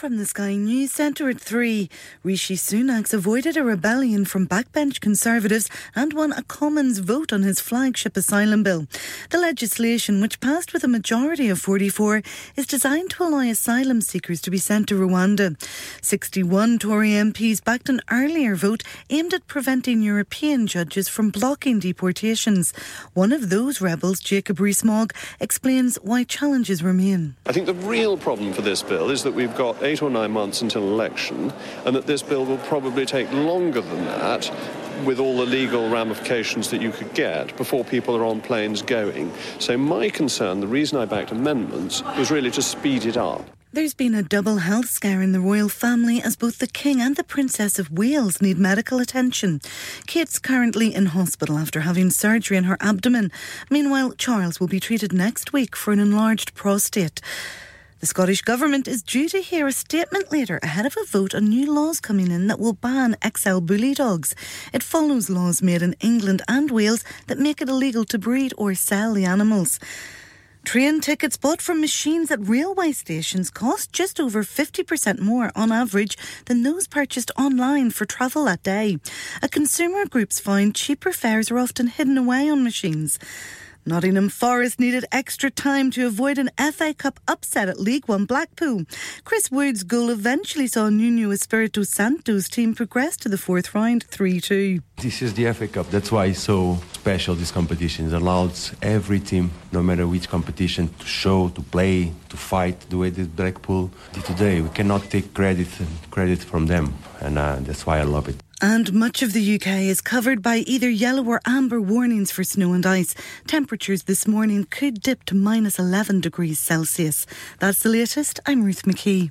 From the Sky News Centre at 3, Rishi Sunak's avoided a rebellion from backbench Conservatives and won a Commons vote on his flagship asylum bill. The legislation, which passed with a majority of 44, is designed to allow asylum seekers to be sent to Rwanda. 61 Tory MPs backed an earlier vote aimed at preventing European judges from blocking deportations. One of those rebels, Jacob Rees-Mogg, explains why challenges remain. I think the real problem for this bill is that we've got eight or nine months until election, and that this bill will probably take longer than that with all the legal ramifications that you could get before people are on planes going. So my concern, the reason I backed amendments, was really to speed it up. There's been a double health scare in the royal family as both the King and the Princess of Wales need medical attention. Kate's currently in hospital after having surgery in her abdomen. Meanwhile, Charles will be treated next week for an enlarged prostate. The Scottish Government is due to hear a statement later ahead of a vote on new laws coming in that will ban XL bully dogs. It follows laws made in England and Wales that make it illegal to breed or sell the animals. Train tickets bought from machines at railway stations cost just over 50% more on average than those purchased online for travel that day. A consumer group's found cheaper fares are often hidden away on machines. Nottingham Forest needed extra time to avoid an FA Cup upset at League One Blackpool. Chris Wood's goal eventually saw Nuno Espirito Santo's team progress to the fourth round 3 2. This is the FA Cup. That's why it's so special, this competition. It allows every team, no matter which competition, to show, to play, to fight the way that Blackpool did today. We cannot take credit, credit from them, and uh, that's why I love it. And much of the UK is covered by either yellow or amber warnings for snow and ice. Temperatures this morning could dip to minus 11 degrees Celsius. That's the latest. I'm Ruth McKee.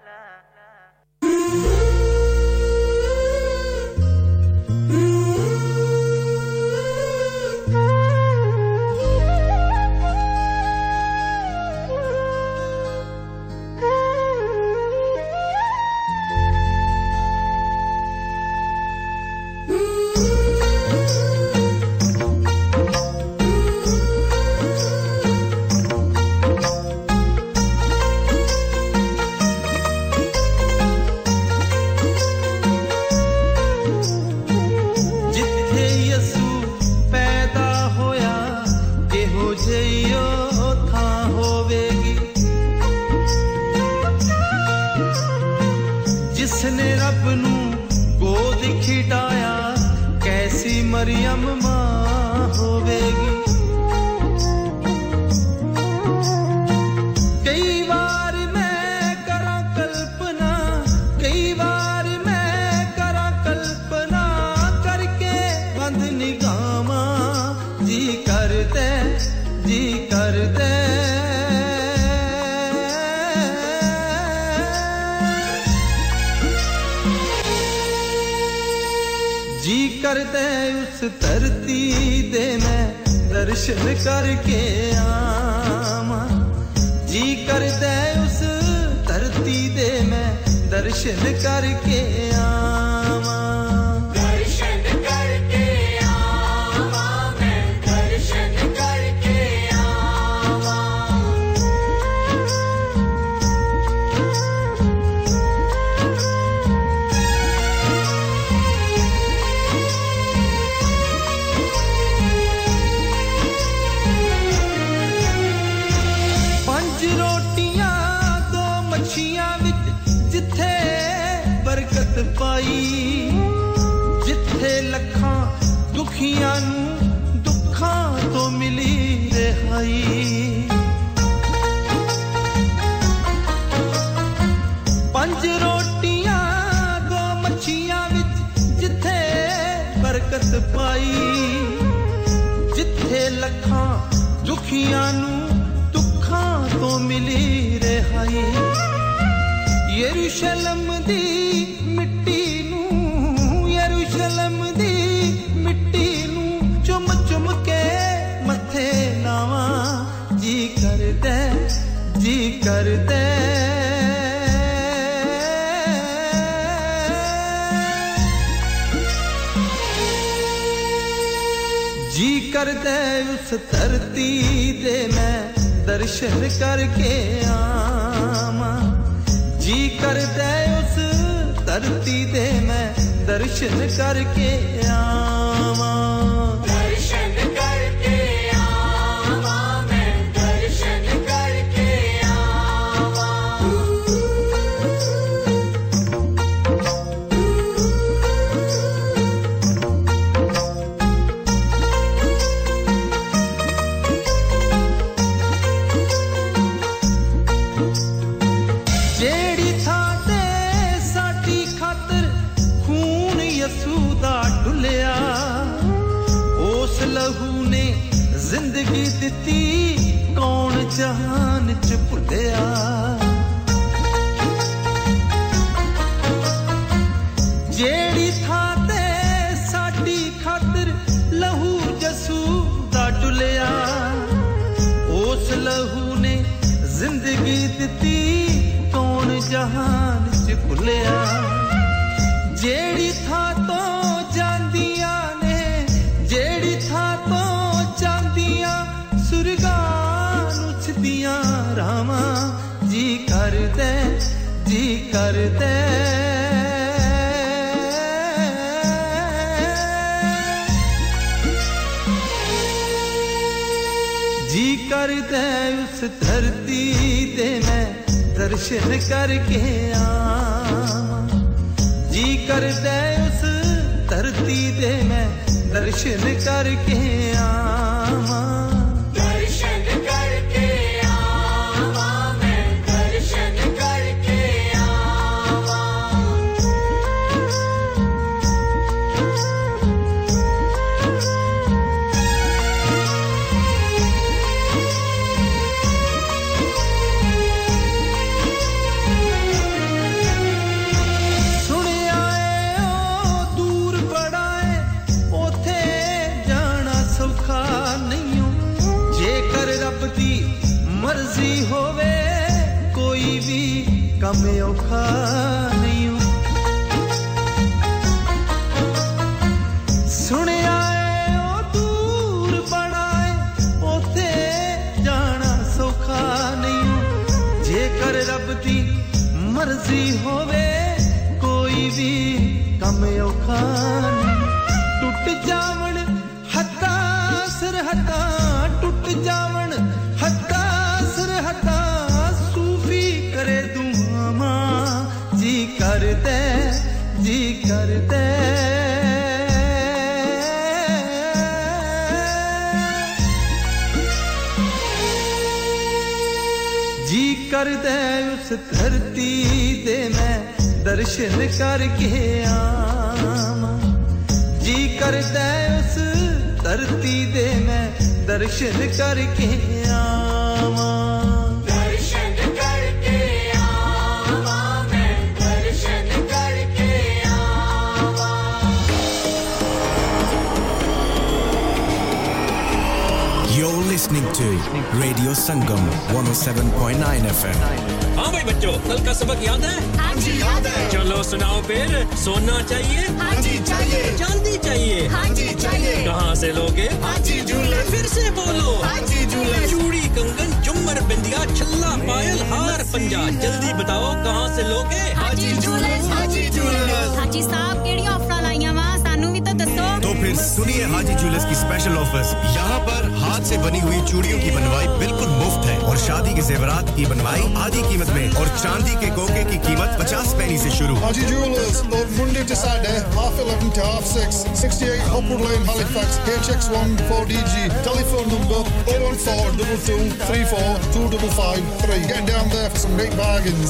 दर्शन करके आमा। जी करता उस धरती दे मैं दर्शन करके खुशियां धरती दे मैं दर्शन करके आमा। जी कर दे उस धरती दे मैं दर्शन करके आ किश्ती कौन जहान च भुलिया जेड़ी था साडी खातिर लहू जसू दा डुलिया, उस लहू ने ज़िंदगी दिती कौन जहान च भुलिया धरती पे मैं दर्शन करके आवा जी करता उस धरती पे मैं दर्शन करके आ सदैव उस धरती दे मैं दर्शन करके आमा। जी करता उस धरती दे मैं दर्शन करके आवा to Radio Sangam 107.9 FM. हाँ भाई बच्चों कल का सबक याद है? हाँ जी याद है। चलो सुनाओ फिर सोना चाहिए? हाँ जी चाहिए। चांदी चाहिए। हाँ जी चाहिए। कहाँ से लोगे? हाँ जी झूले फिर से बोलो। हाँ जी झूले चूड़ी कंगन झुमर बिंदिया छल्ला पायल हार पंजा। जल्दी बताओ कहाँ से लोगे? हाजी झूले हाजी झूले हाजी साहब केड़ी सुनिए हाजी ज्वेलर्स की स्पेशल ऑफर्स यहाँ पर हाथ से बनी हुई चूड़ियों की बनवाई बिल्कुल मुफ़्त है और शादी के जेवरात की बनवाई आधी कीमत में और चांदी के कोके की कीमत 50 पैनी से शुरू। Haji jewellers Monday to Saturday half 11 to half 6 68 Hopwood Lane Halifax hx 14DG telephone number 01422342553 get down there for some great bargains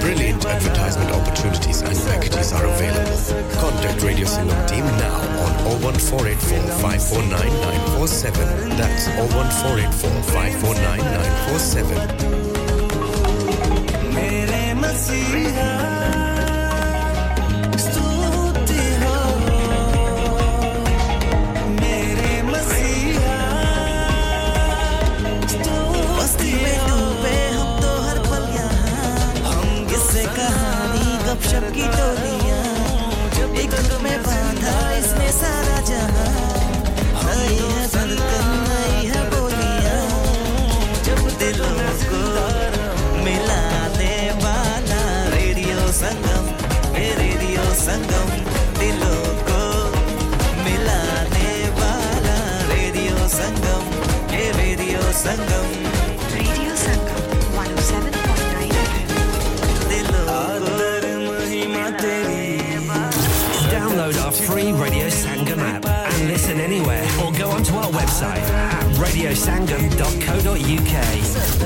Brilliant advertisement opportunities and packages are available. Contact Radio Sangam team now on 01484 549 947. That's 01484 549 947. besar. Website at radiosangam.co.uk.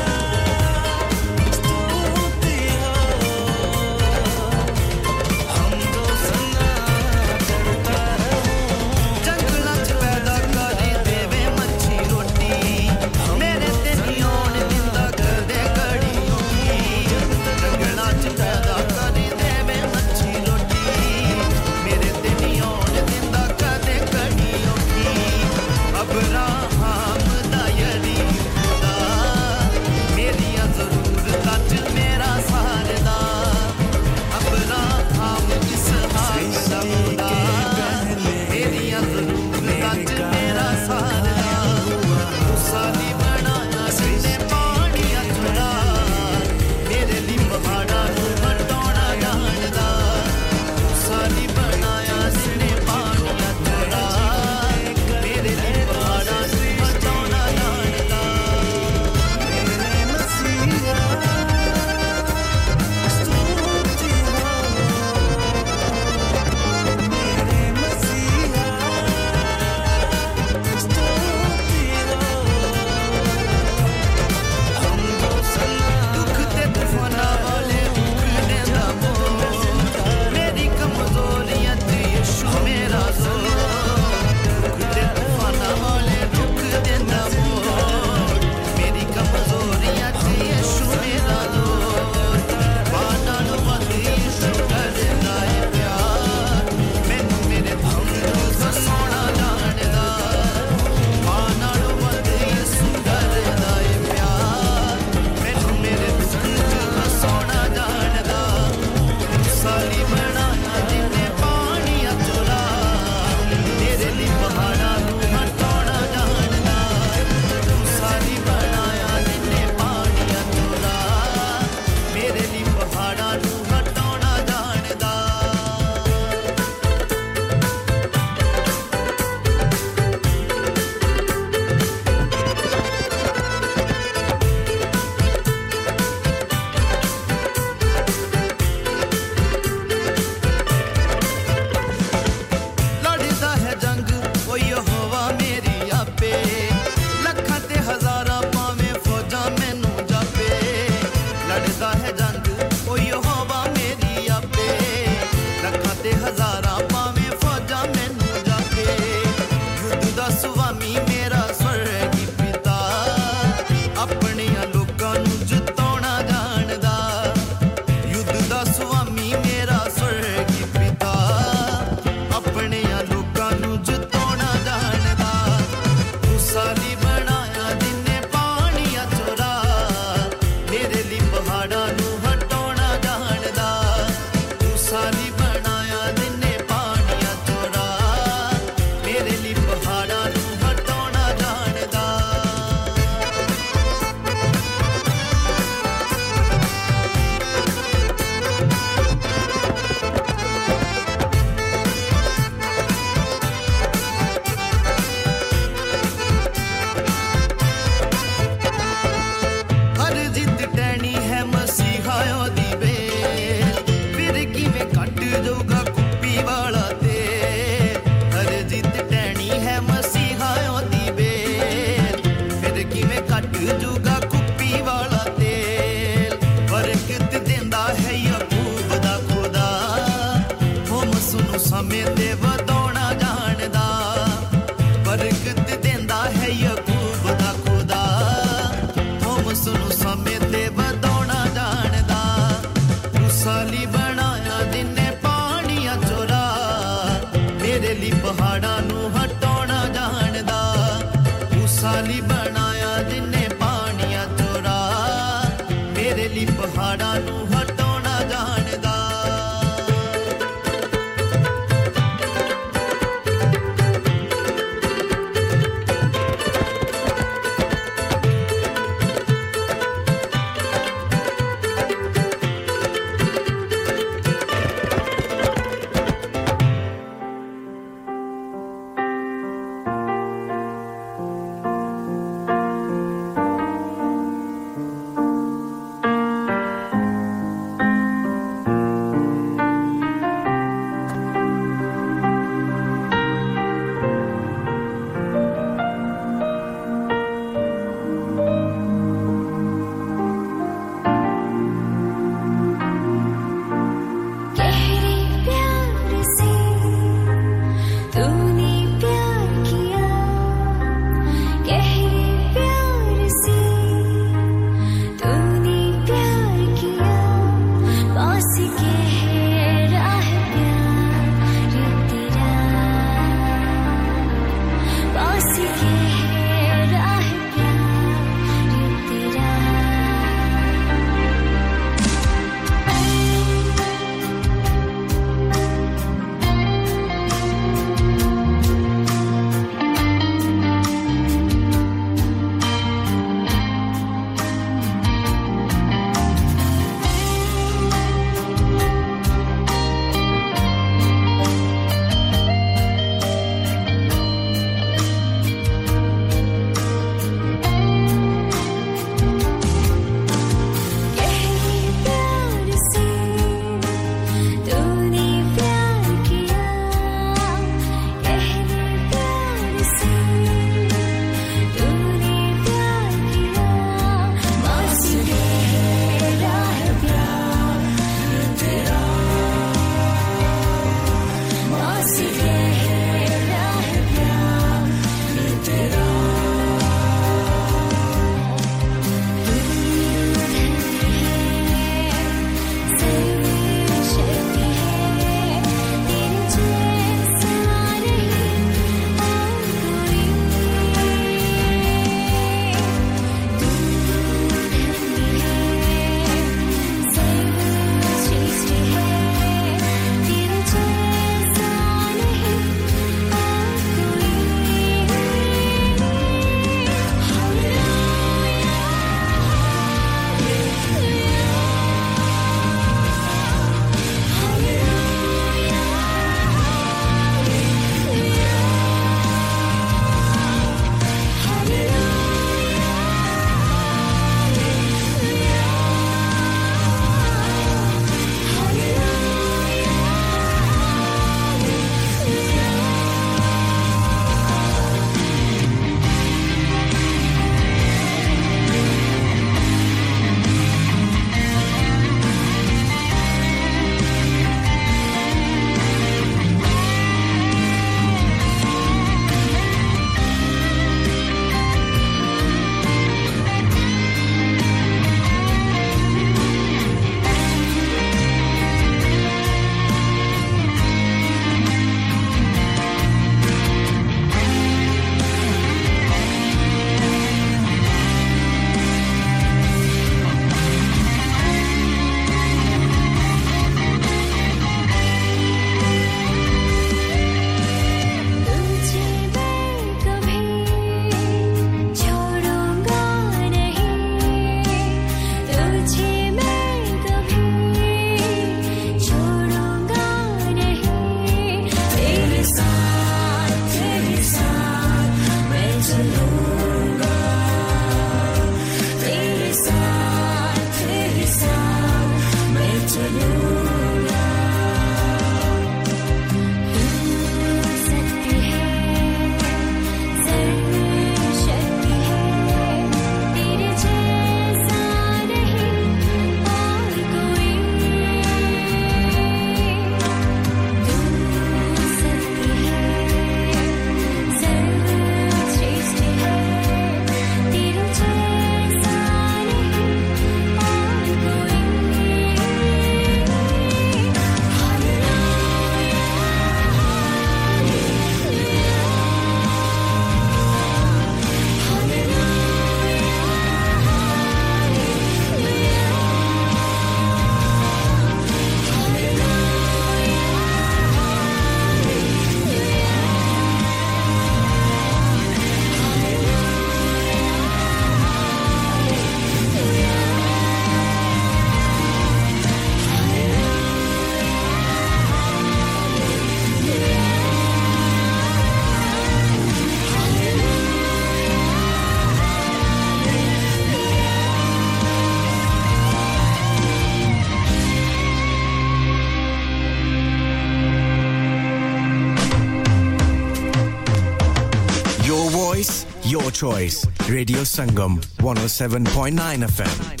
choice. Radio Sangam 107.9 FM.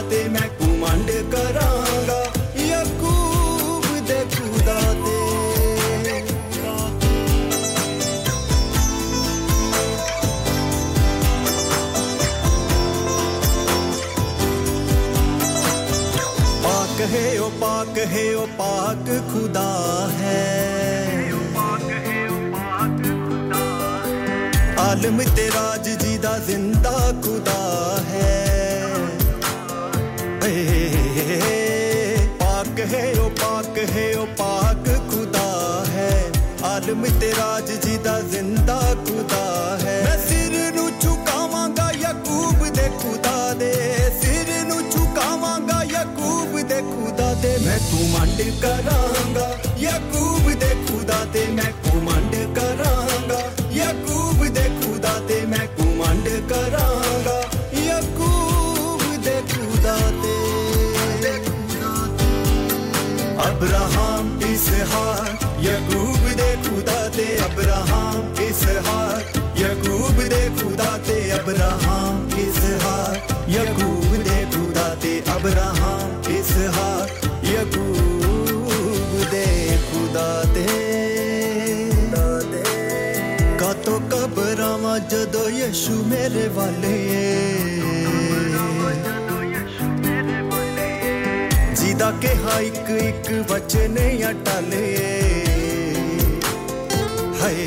ਖੁਦਾ ਤੇ ਮੈਂ command ਕਰਾਂਗਾ ਯਾਕੂਬ ਦੇ ਖੁਦਾ ਤੇ ਪਾਕ ਹੈ ਉਹ ਪਾਕ ਹੈ ਉਹ ਪਾਕ ਖੁਦਾ ਹੈ ਆਲਮ ਤੇ ਘੁਮੰਡ ਕਰਾਂਗਾ ਯਾਕੂਬ ਦੇ ਖੁਦਾ ਤੇ ਮੈਂ ਘੁਮੰਡ ਕਰਾਂਗਾ ਯਾਕੂਬ ਦੇ ਖੁਦਾ ਤੇ ਮੈਂ ਘੁਮੰਡ ਕਰਾਂਗਾ ਯਾਕੂਬ ਦੇ ਖੁਦਾ ਤੇ ਅਬਰਾਹਮ ਇਸਹਾਕ ਯਾਕੂਬ यीशु मेरे वाले। जिदा के हा एक एक वचन अटाले। हाय।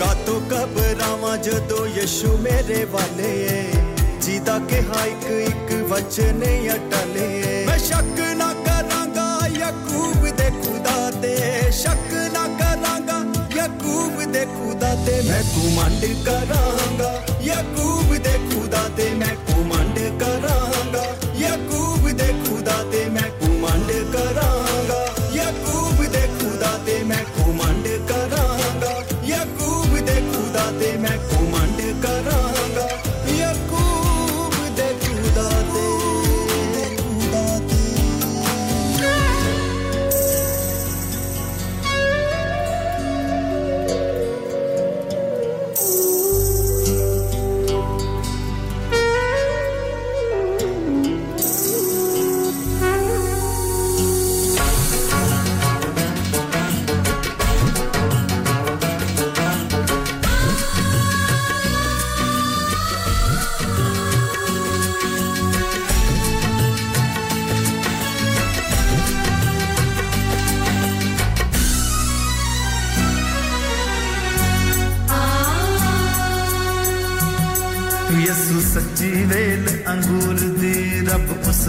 कातो घबरावा जदों यीशु मेरे वाले। जिदा के हा एक एक वचन अटाले। मैं शक ना ਯਾਕੂਬ ਦੇ ਖੁਦਾ ਤੇ ਮੈਂ ਕਮਾਂਡ ਕਰਾਂਗਾ ਯਾਕੂਬ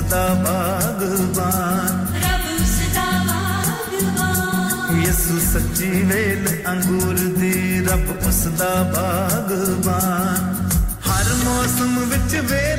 सदा बागवान यसु सच्ची वेल अंगूर दी रब उसदा बागवान हर मौसम विच well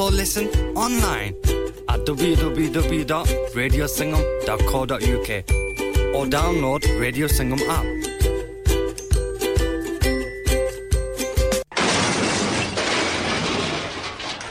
also listen online at www.radiosingam.co.uk or download Radio Singam app.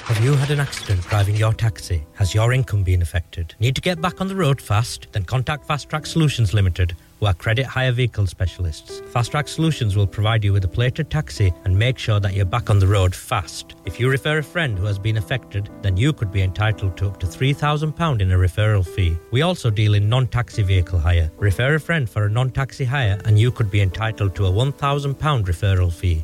Have you had an accident driving your taxi? Has your income been affected? Need to get back on the road fast? Then contact Fast Track Solutions Limited, who are credit hire vehicle specialists. Fast Track Solutions will provide you with a plated taxi and make sure that you're back on the road fast. If you refer a friend who has been affected, then you could be entitled to up to £3,000 in a referral fee. We also deal in non taxi vehicle hire. Refer a friend for a non taxi hire and you could be entitled to a £1,000 referral fee.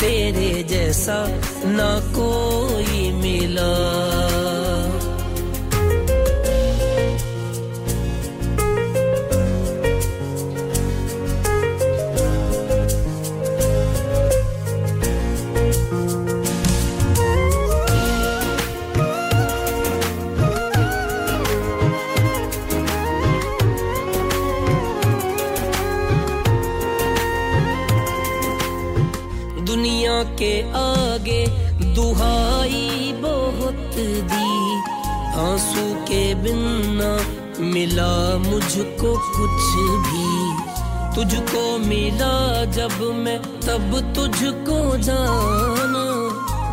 तेरे जैसा न कोई मिला। के आगे दुहाई बहुत दी। आँसू के बिना मिला मुझको कुछ भी। तुझको मिला जब मैं, तब तुझको जाना।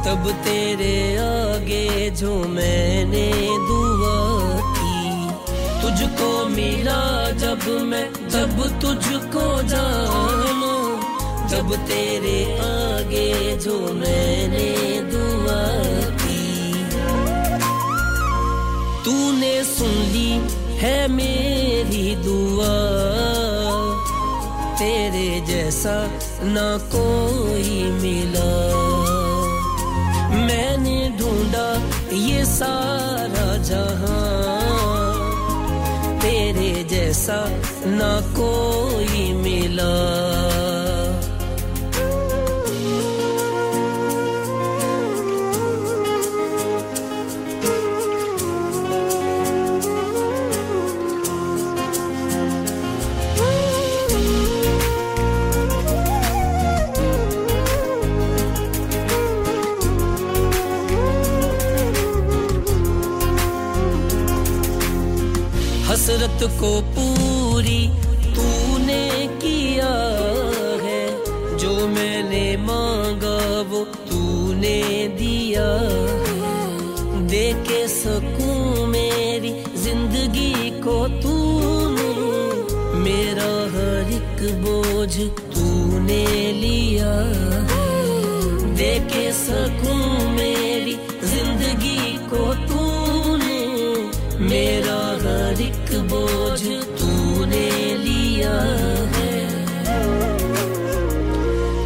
तब तेरे आगे जो मैंने दुआ की। तुझको मिला जब मैं, जब तुझको जाना। जब तेरे आगे जो मैंने दुआ की। तूने सुन ली है मेरी दुआ। तेरे जैसा ना कोई मिला। मैंने ढूंढा ये सारा जहाँ। तेरे जैसा ना कोई मिला। हसरत को पूरी तूने किया है। जो मैंने मांगा वो तूने दिया दे के सकूँ मेरी ज़िंदगी को तूने, मेरा हर एक बोझ तूने लिया दे के सकूँ बोझ तूने लिया है।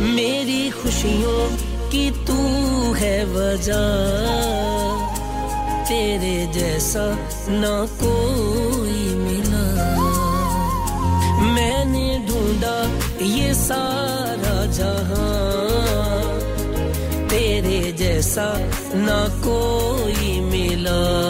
मेरी खुशियों की तू है वजह। तेरे जैसा ना कोई मिला। मैंने ढूंढा ये सारा जहाँ। तेरे जैसा ना कोई मिला।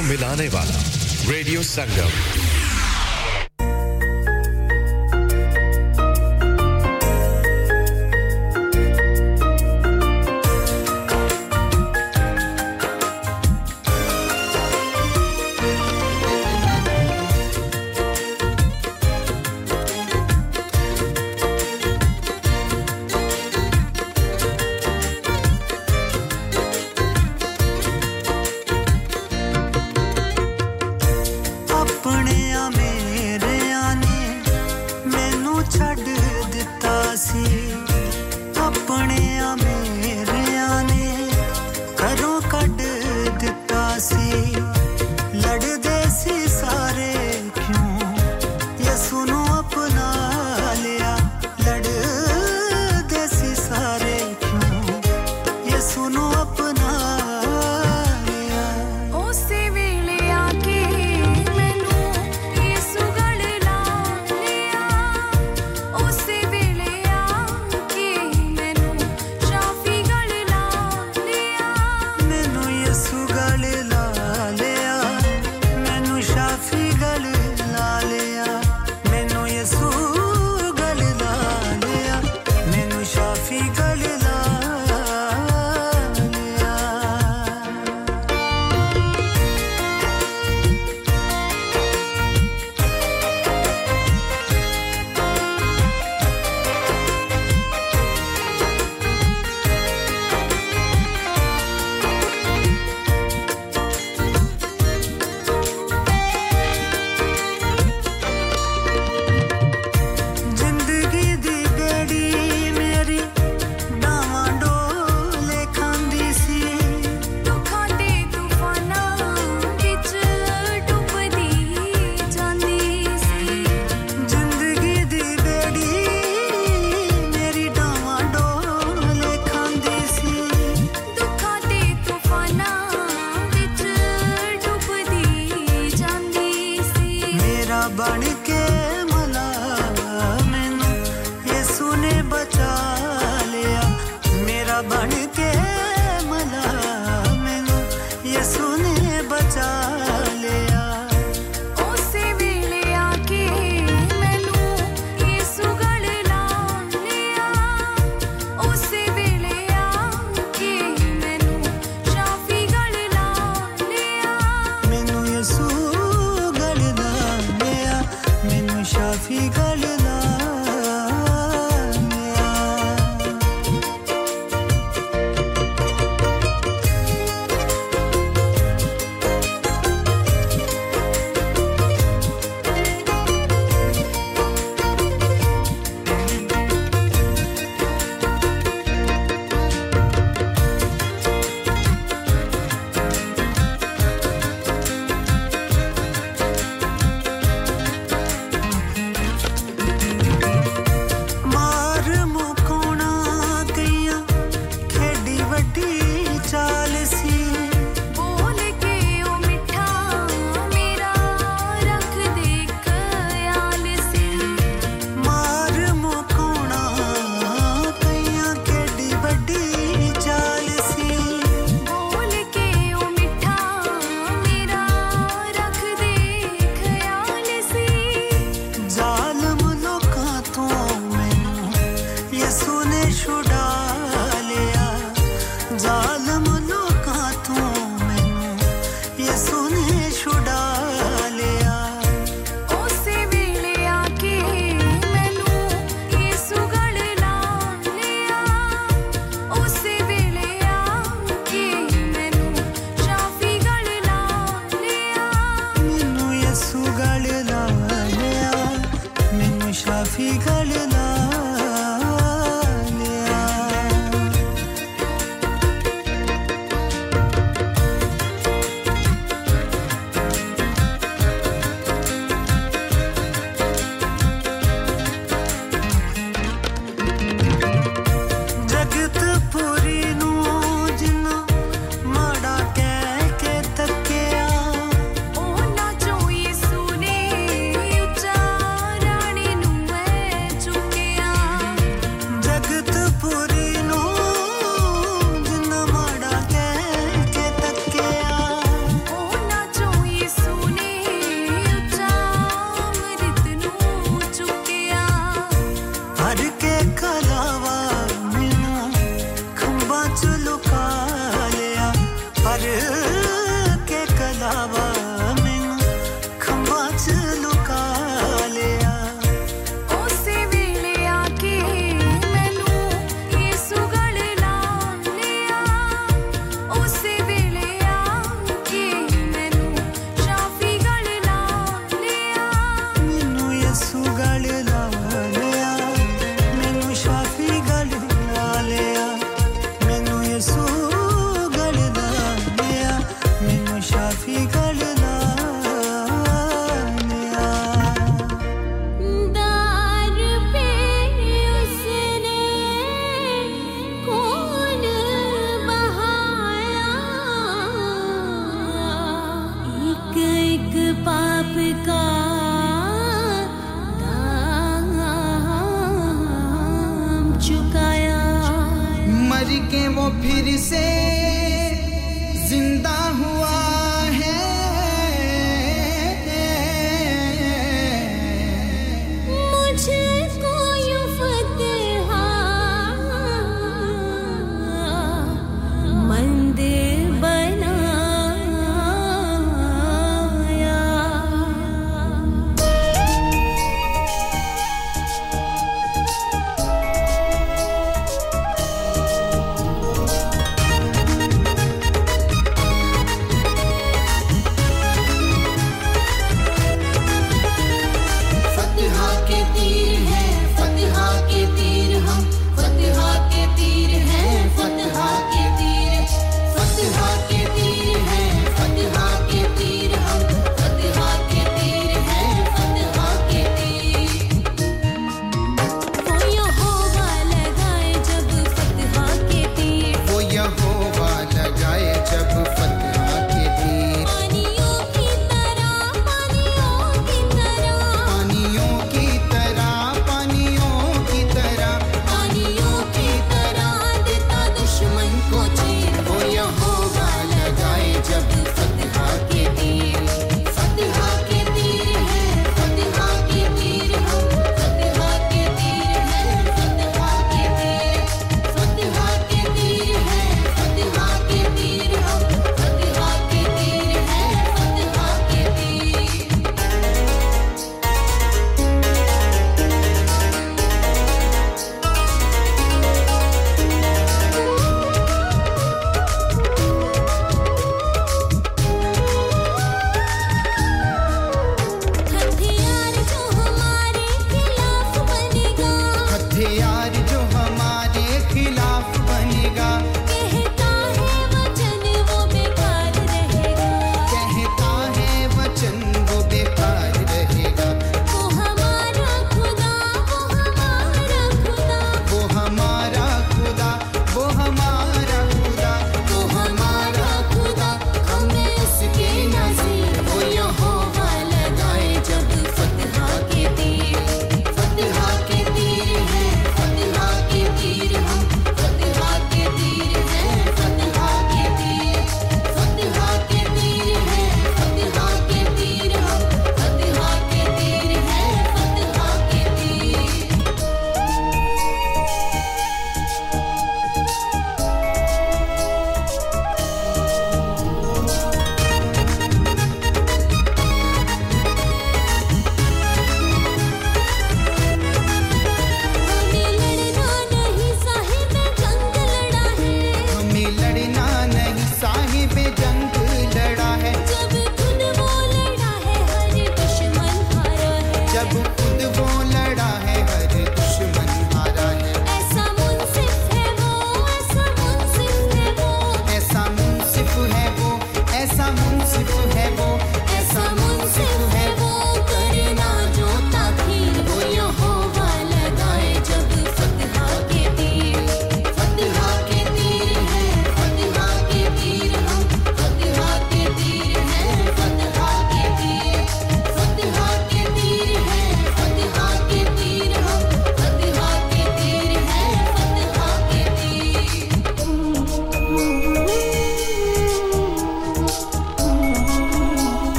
मिलाने वाला। Radio Sangam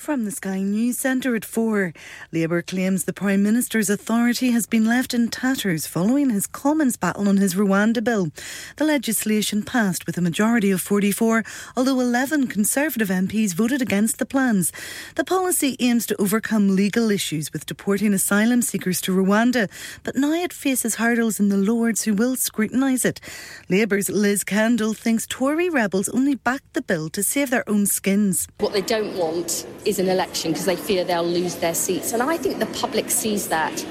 From the Sky News Centre at 4, Labour claims the Prime Minister's authority has been left in tatters following his Commons battle on his Rwanda bill. The legislation passed with a majority of 44, although 11 Conservative MPs voted against the plans. The policy aims to overcome legal issues with deporting asylum seekers to Rwanda, but now it faces hurdles in the Lords who will scrutinise it. Labour's Liz Kendall thinks Tory rebels only backed the bill to save their own skins. What they don't want an election because they fear they'll lose their seats. And I think the public sees that.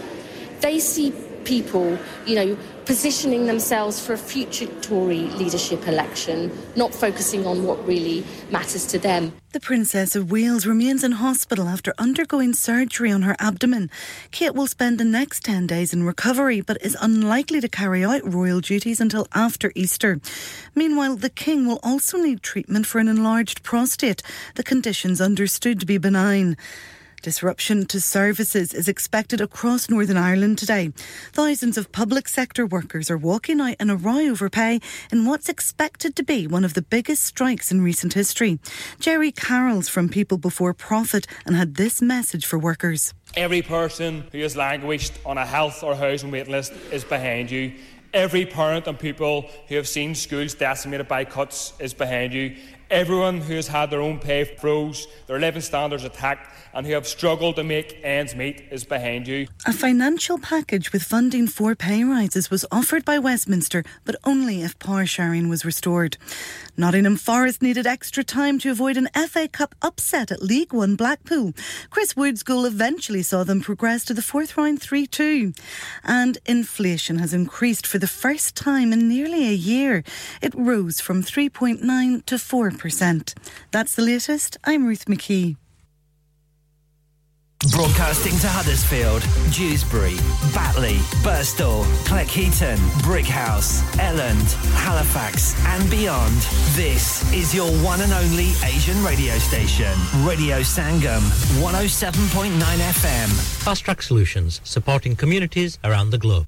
They see people, you know, positioning themselves for a future Tory leadership election, not focusing on what really matters to them. The Princess of Wales remains in hospital after undergoing surgery on her abdomen. Kate will spend the next 10 days in recovery but is unlikely to carry out royal duties until after Easter. Meanwhile, the King will also need treatment for an enlarged prostate, the condition's understood to be benign. Disruption to services is expected across Northern Ireland today. Thousands of public sector workers are walking out in a row over pay in what's expected to be one of the biggest strikes in recent history. Jerry Carroll's from People Before Profit and had this message for workers. Every person who has languished on a health or housing wait list is behind you. Every parent and people who have seen schools decimated by cuts is behind you. Everyone who has had their own pay froze, their living standards attacked, and who have struggled to make ends meet is behind you. A financial package with funding for pay rises was offered by Westminster, but only if power sharing was restored. Nottingham Forest needed extra time to avoid an FA Cup upset at League One Blackpool. Chris Wood's goal eventually saw them progress to the fourth round 3 2. And inflation has increased for the first time in nearly a year. It rose from 3.9 to 4%. That's the latest. I'm Ruth McKee. Broadcasting to Huddersfield, Dewsbury, Batley, Burstall, Cleckheaton, Brickhouse, Elland, Halifax, and beyond. This is your one and only Asian radio station, Radio Sangam, 107.9 FM. Fast Track Solutions, supporting communities around the globe.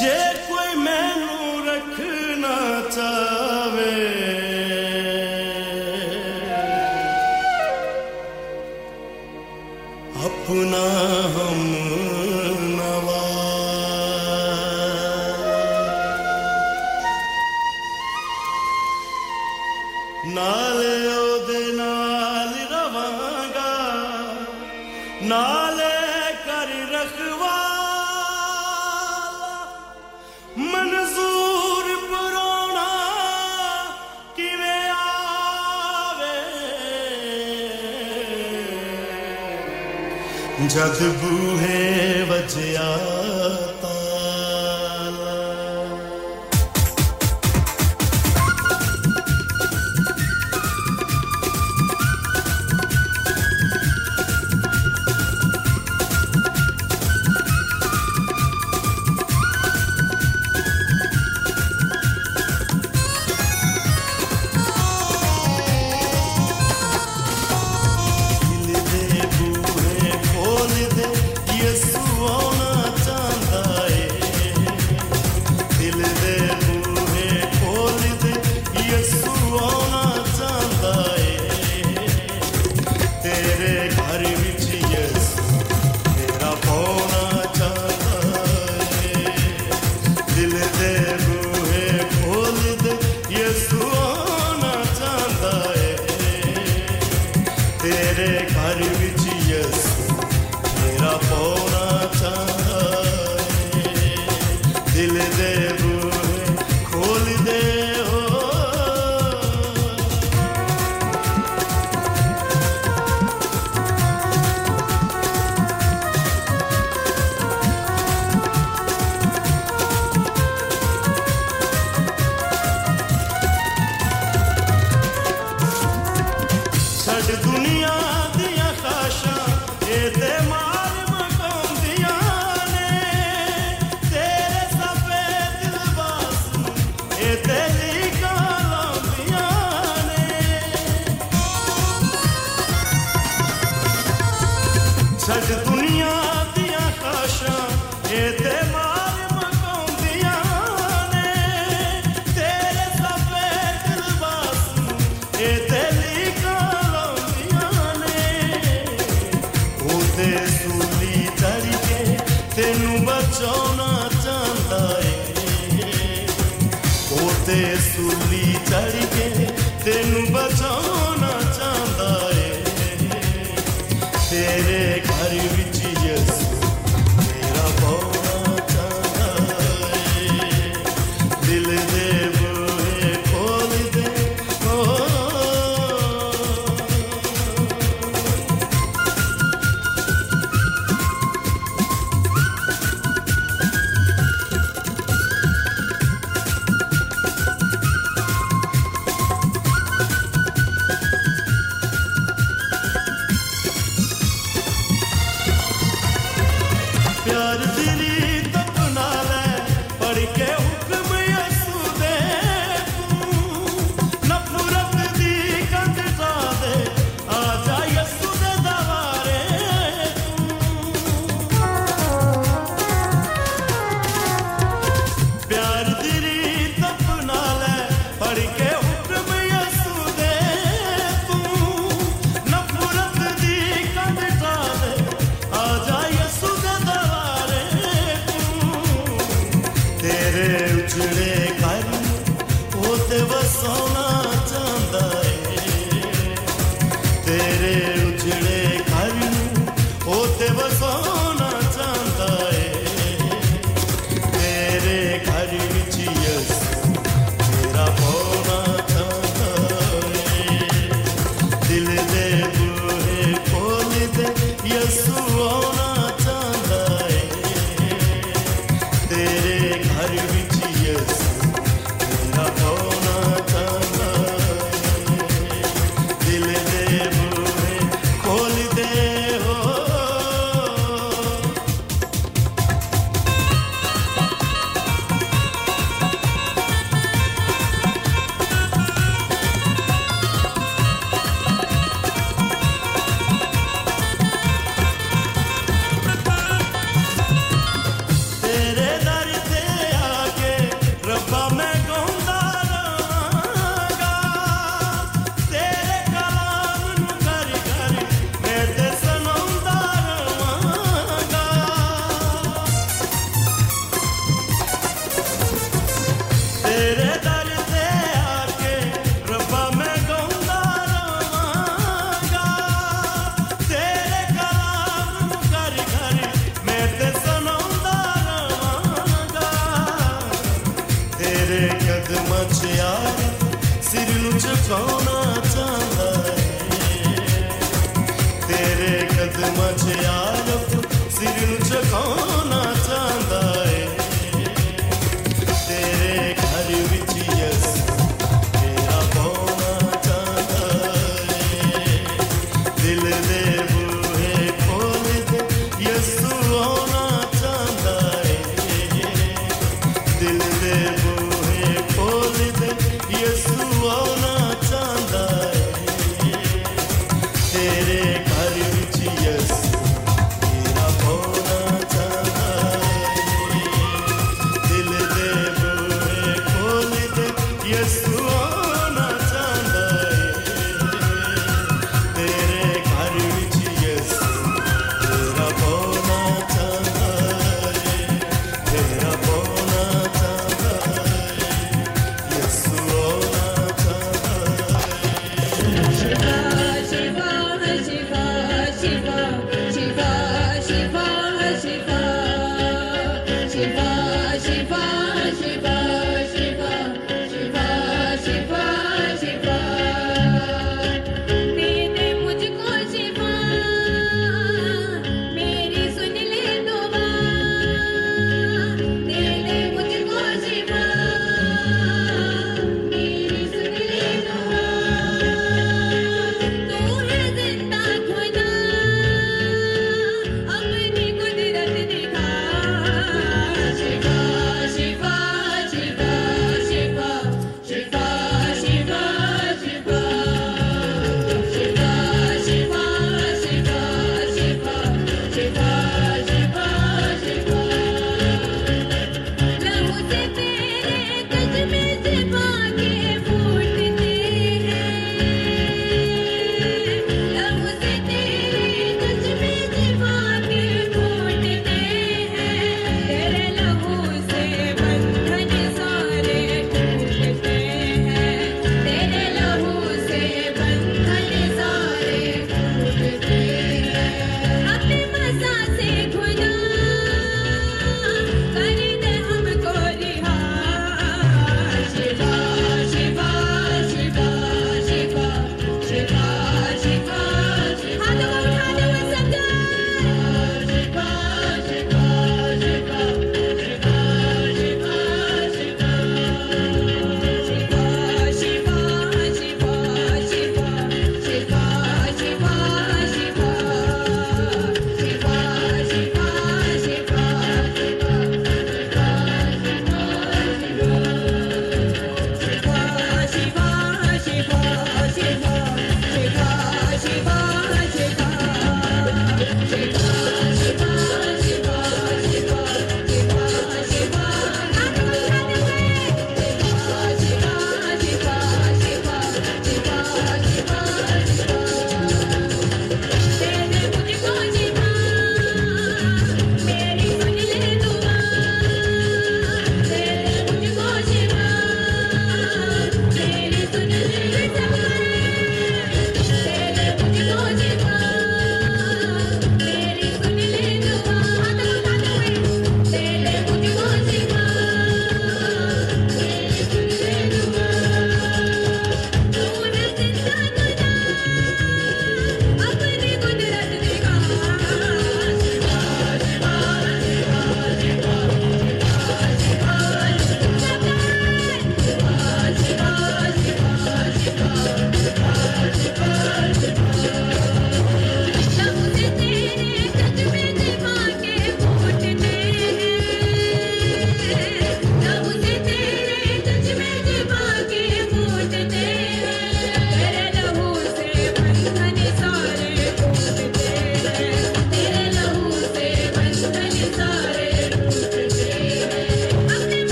Just जादू है सोना चांदा तेरे कदम च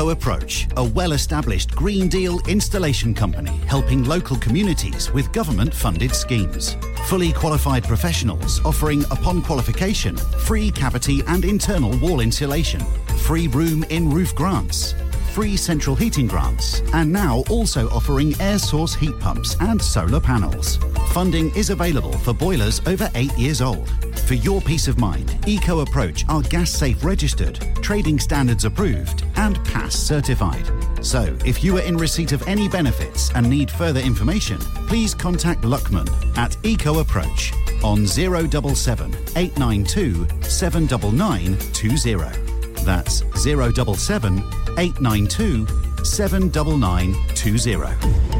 Eco Approach, a well established Green Deal installation company helping local communities with government funded schemes. Fully qualified professionals offering, upon qualification, free cavity and internal wall insulation, free room in roof grants, free central heating grants, and now also offering air source heat pumps and solar panels. Funding is available for boilers over eight years old. For your peace of mind, Eco Approach are gas safe registered, trading standards approved, and pass certified. So, if you are in receipt of any benefits and need further information, please contact Luckman at Eco Approach on 077 892 79920. That's 077 892 79920.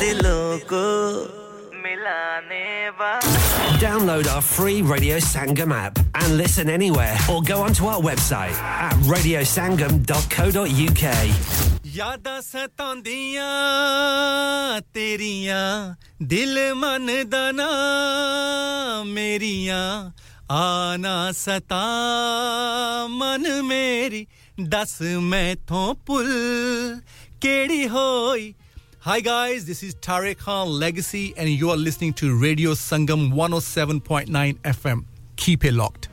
दिलों को मिलाने वाला Download our free Radio Sangam app and listen anywhere or go onto our website at radiosangam.co.uk. ਯਾਦਾਂ ਸਤਾਉਂਦੀਆਂ ਤੇਰੀਆਂ ਦਿਲ ਮਨ ਦਾ ਨਾ ਮੇਰੀਆਂ ਆ ਨਾ ਸਤਾ ਮਨ ਮੇਰੀ ਦੱਸ ਮੈਥੋਂ ਭੁੱਲ ਕਿਹੜੀ ਹੋਈ Hi guys, this is Tariq Khan Legacy and you are listening to Radio Sangam 107.9 FM. Keep it locked.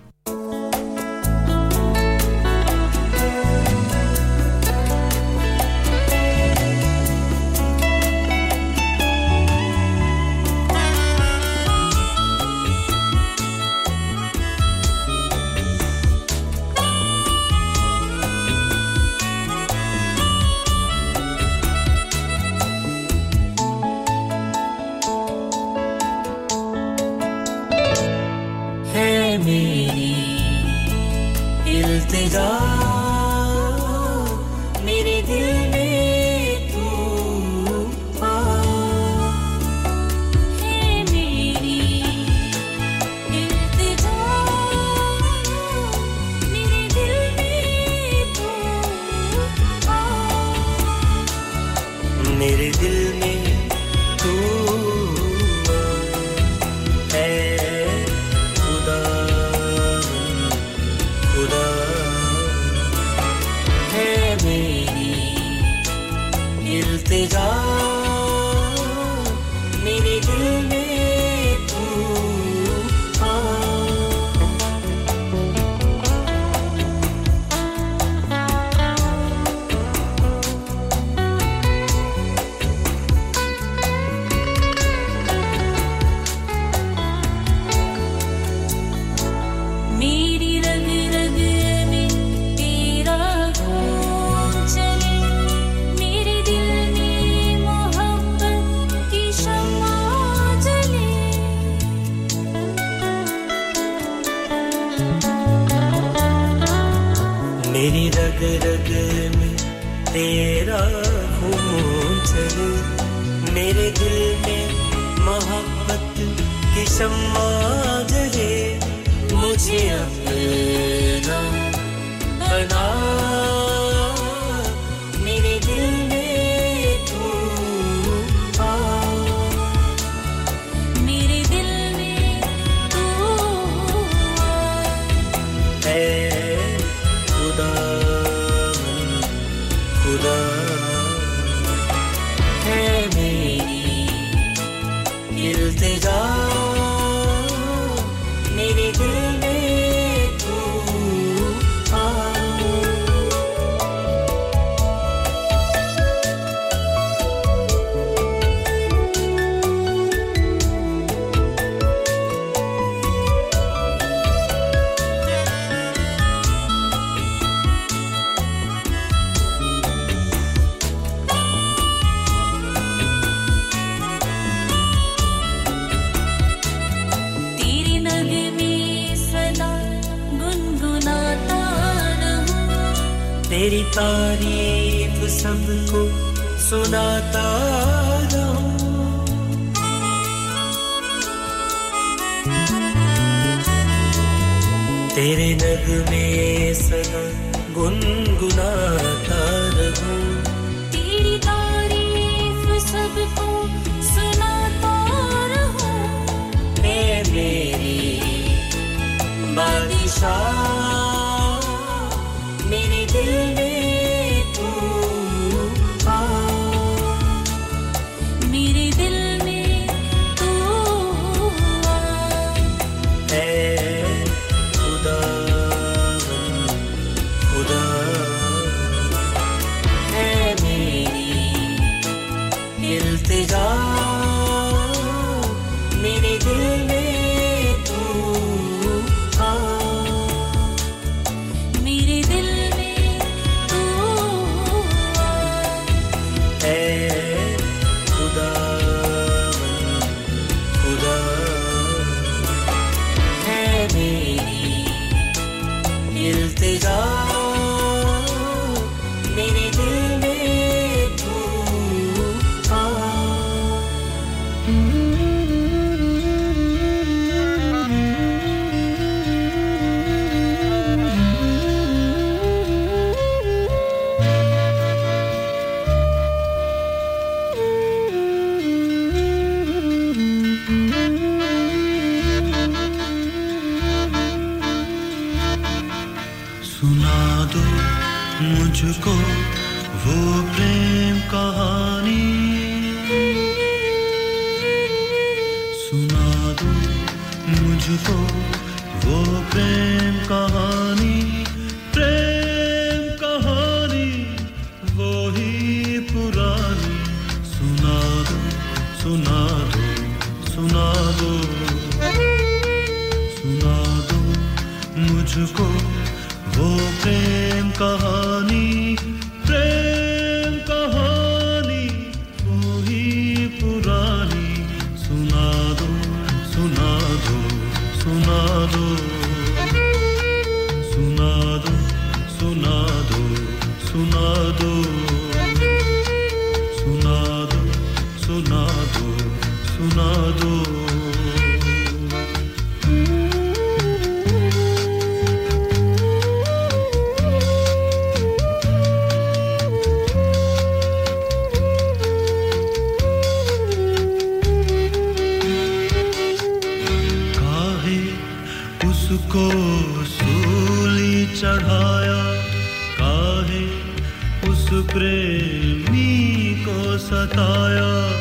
में मोहब्बत की शम्मा जले मुझे अपना सुना दो। सूली चढ़ाया? उस प्रेमी को सताया?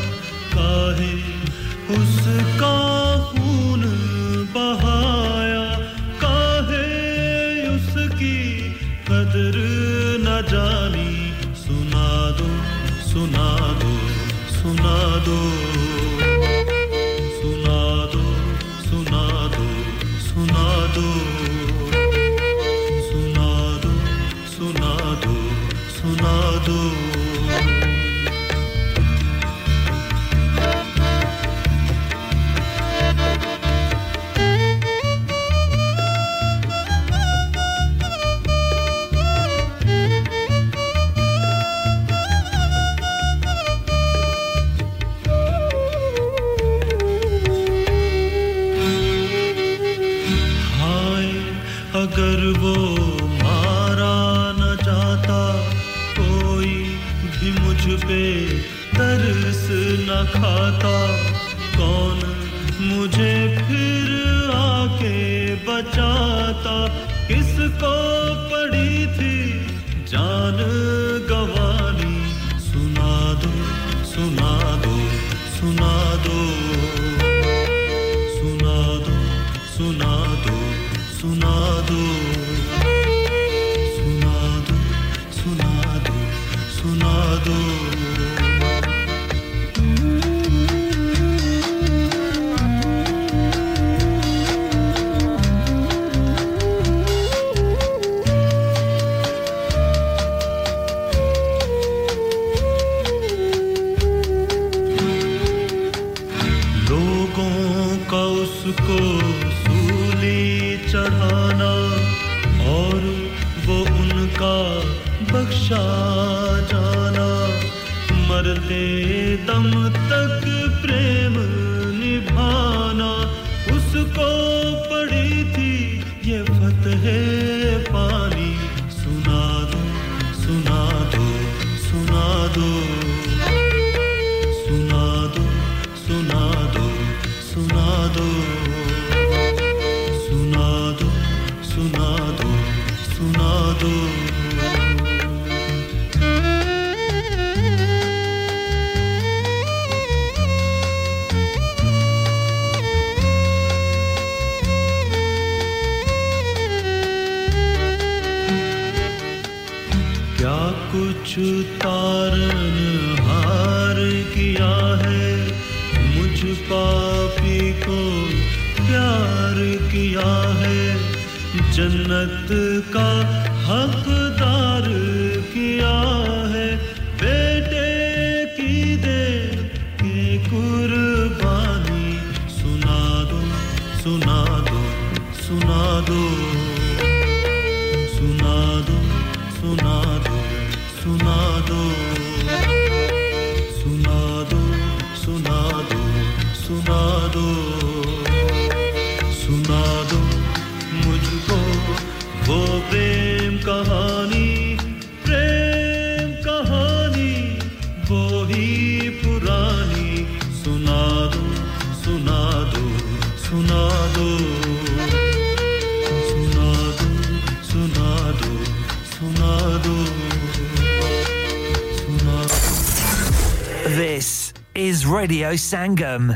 सुना दो सुना दो मुझको वो प्रेम कहानी प्रेम कहानी वो ही पुरानी सुना दो सुना दो सुना दो सुना दो सुना दो सुना दो सुना This is Radio Sangam.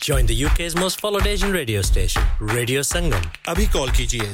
Join the UK's most followed Asian radio station, Radio Sangam. अभी कॉल कीजिए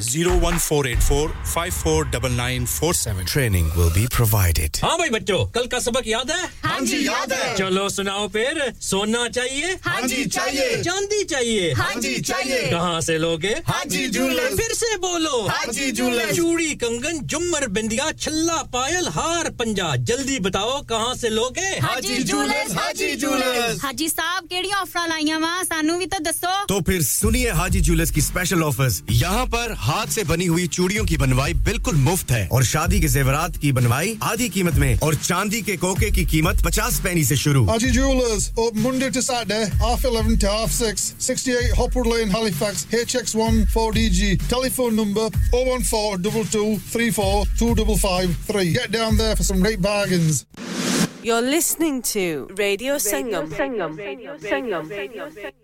549947. Training will be provided. हाँ भाई बच्चों, कल का सबक याद है? हाँ जी याद है. चलो सुनाओ फिर, सोना चाहिए? हाँ जी चाहिए. चांदी चाहिए? हाँ जी चाहिए. कहाँ से लोगे? हाँ जी जूलर्स. फिर से बोलो. हाँ जी जूलर्स. चूड़ी, कंगन, जुमर, बिंदिया, छल्ला, पायल, हार, पंजा. जल्दी बताओ कहाँ से लोगे? हाँ जूलर्स. हाँ जी हाँ जूलर्स. साहब केड़ी ऑफ़र लाइया वा? ਵਾ ਸਾਨੂੰ ਵੀ ਤਾਂ ਦੱਸੋ तो फिर सुनिए हाजी ज्वेलर्स की स्पेशल ऑफर्स यहाँ पर हाथ से बनी हुई चूड़ियों की बनवाई बिल्कुल मुफ्त है और शादी के जेवरात की बनवाई आधी कीमत में और चांदी के कोके की कीमत पचास पैनी से शुरू Haji Jewelers, open Monday to Saturday, half 11 to half 6, 68 Hopwood Lane, Halifax, HX1 4DG. Telephone number 014 22 34 2553. Get down there for some great bargains. You're listening to Radio Sangam. Sangam. Radio Sangam. खुल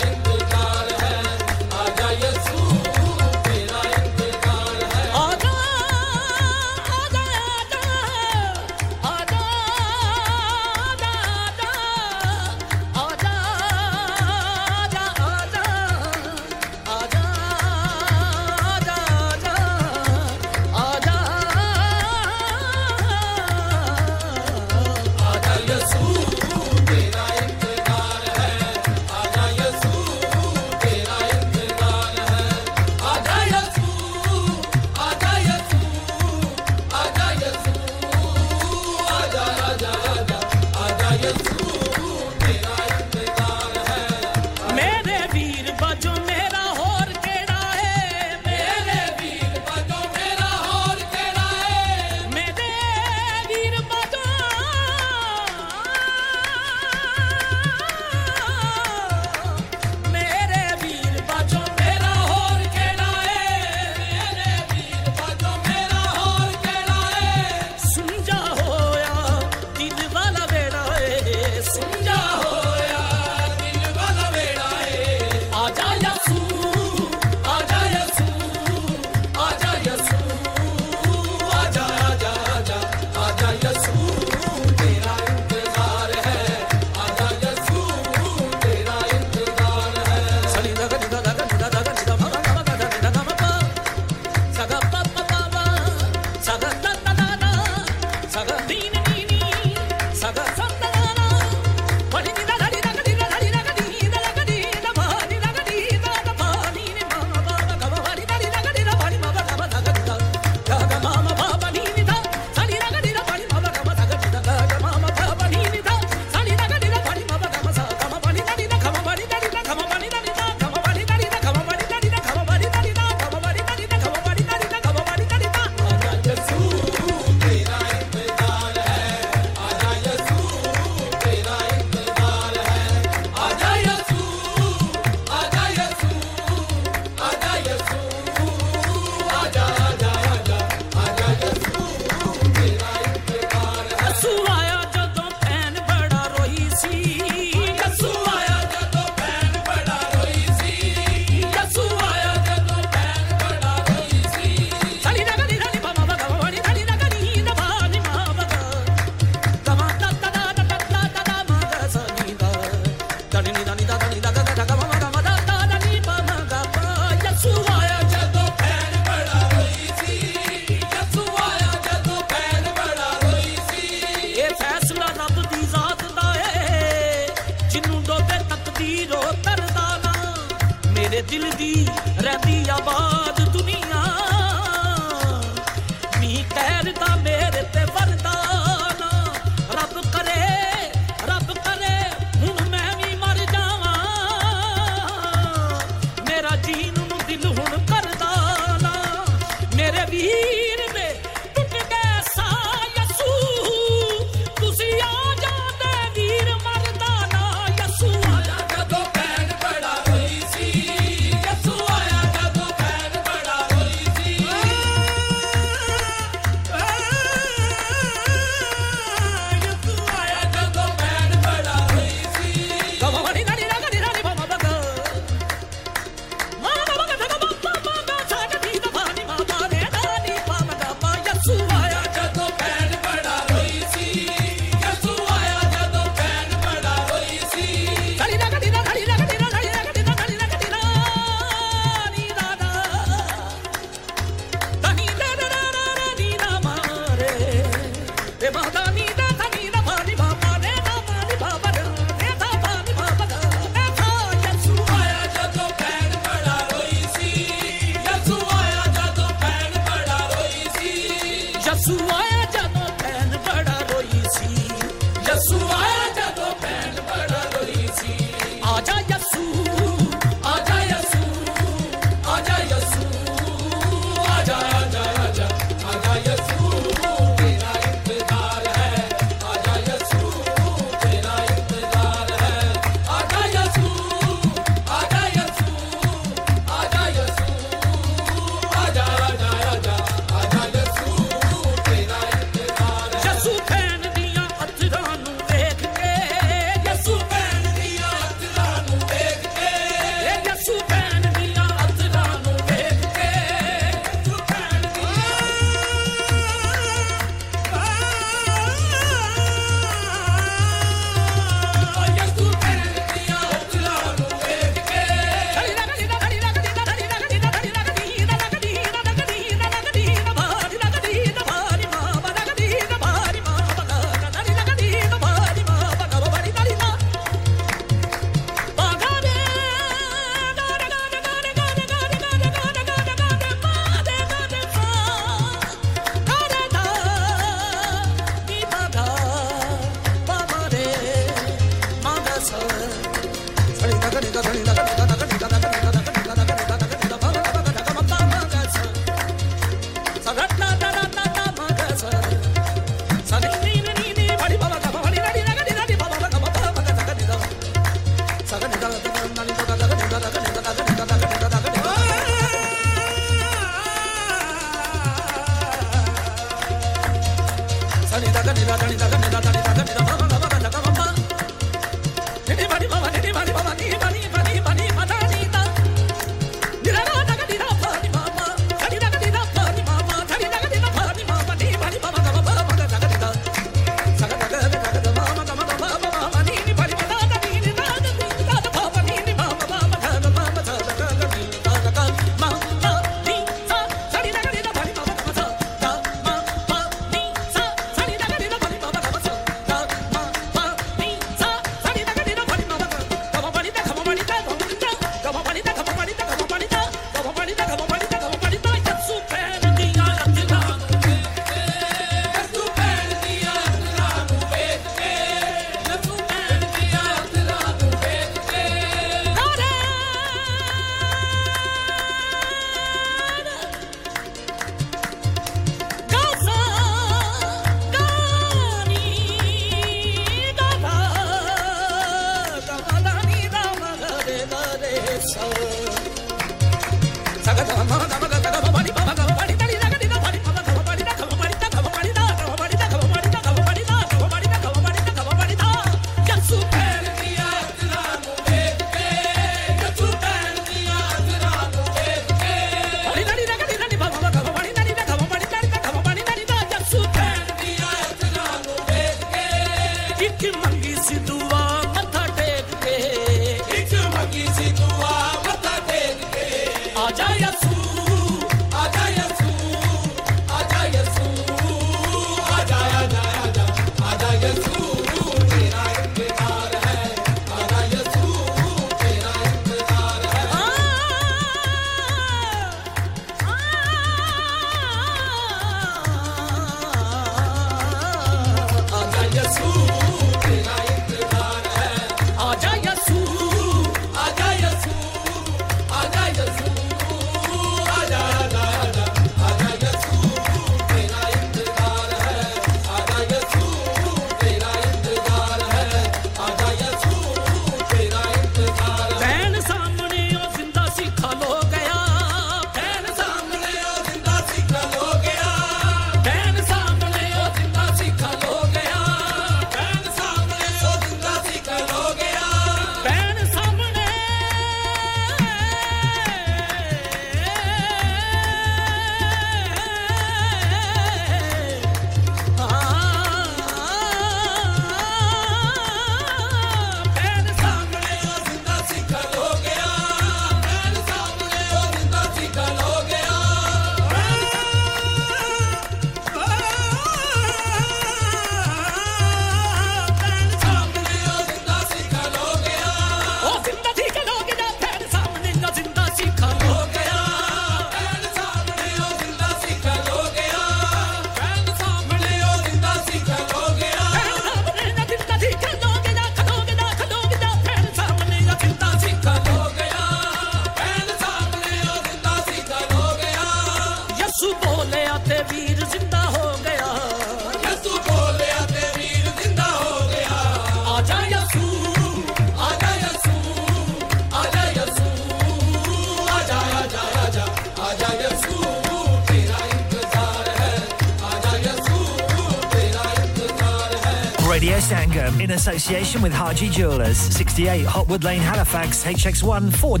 association with Harji Jewelers, 68 Hotwood Lane, Halifax, HX1 4D.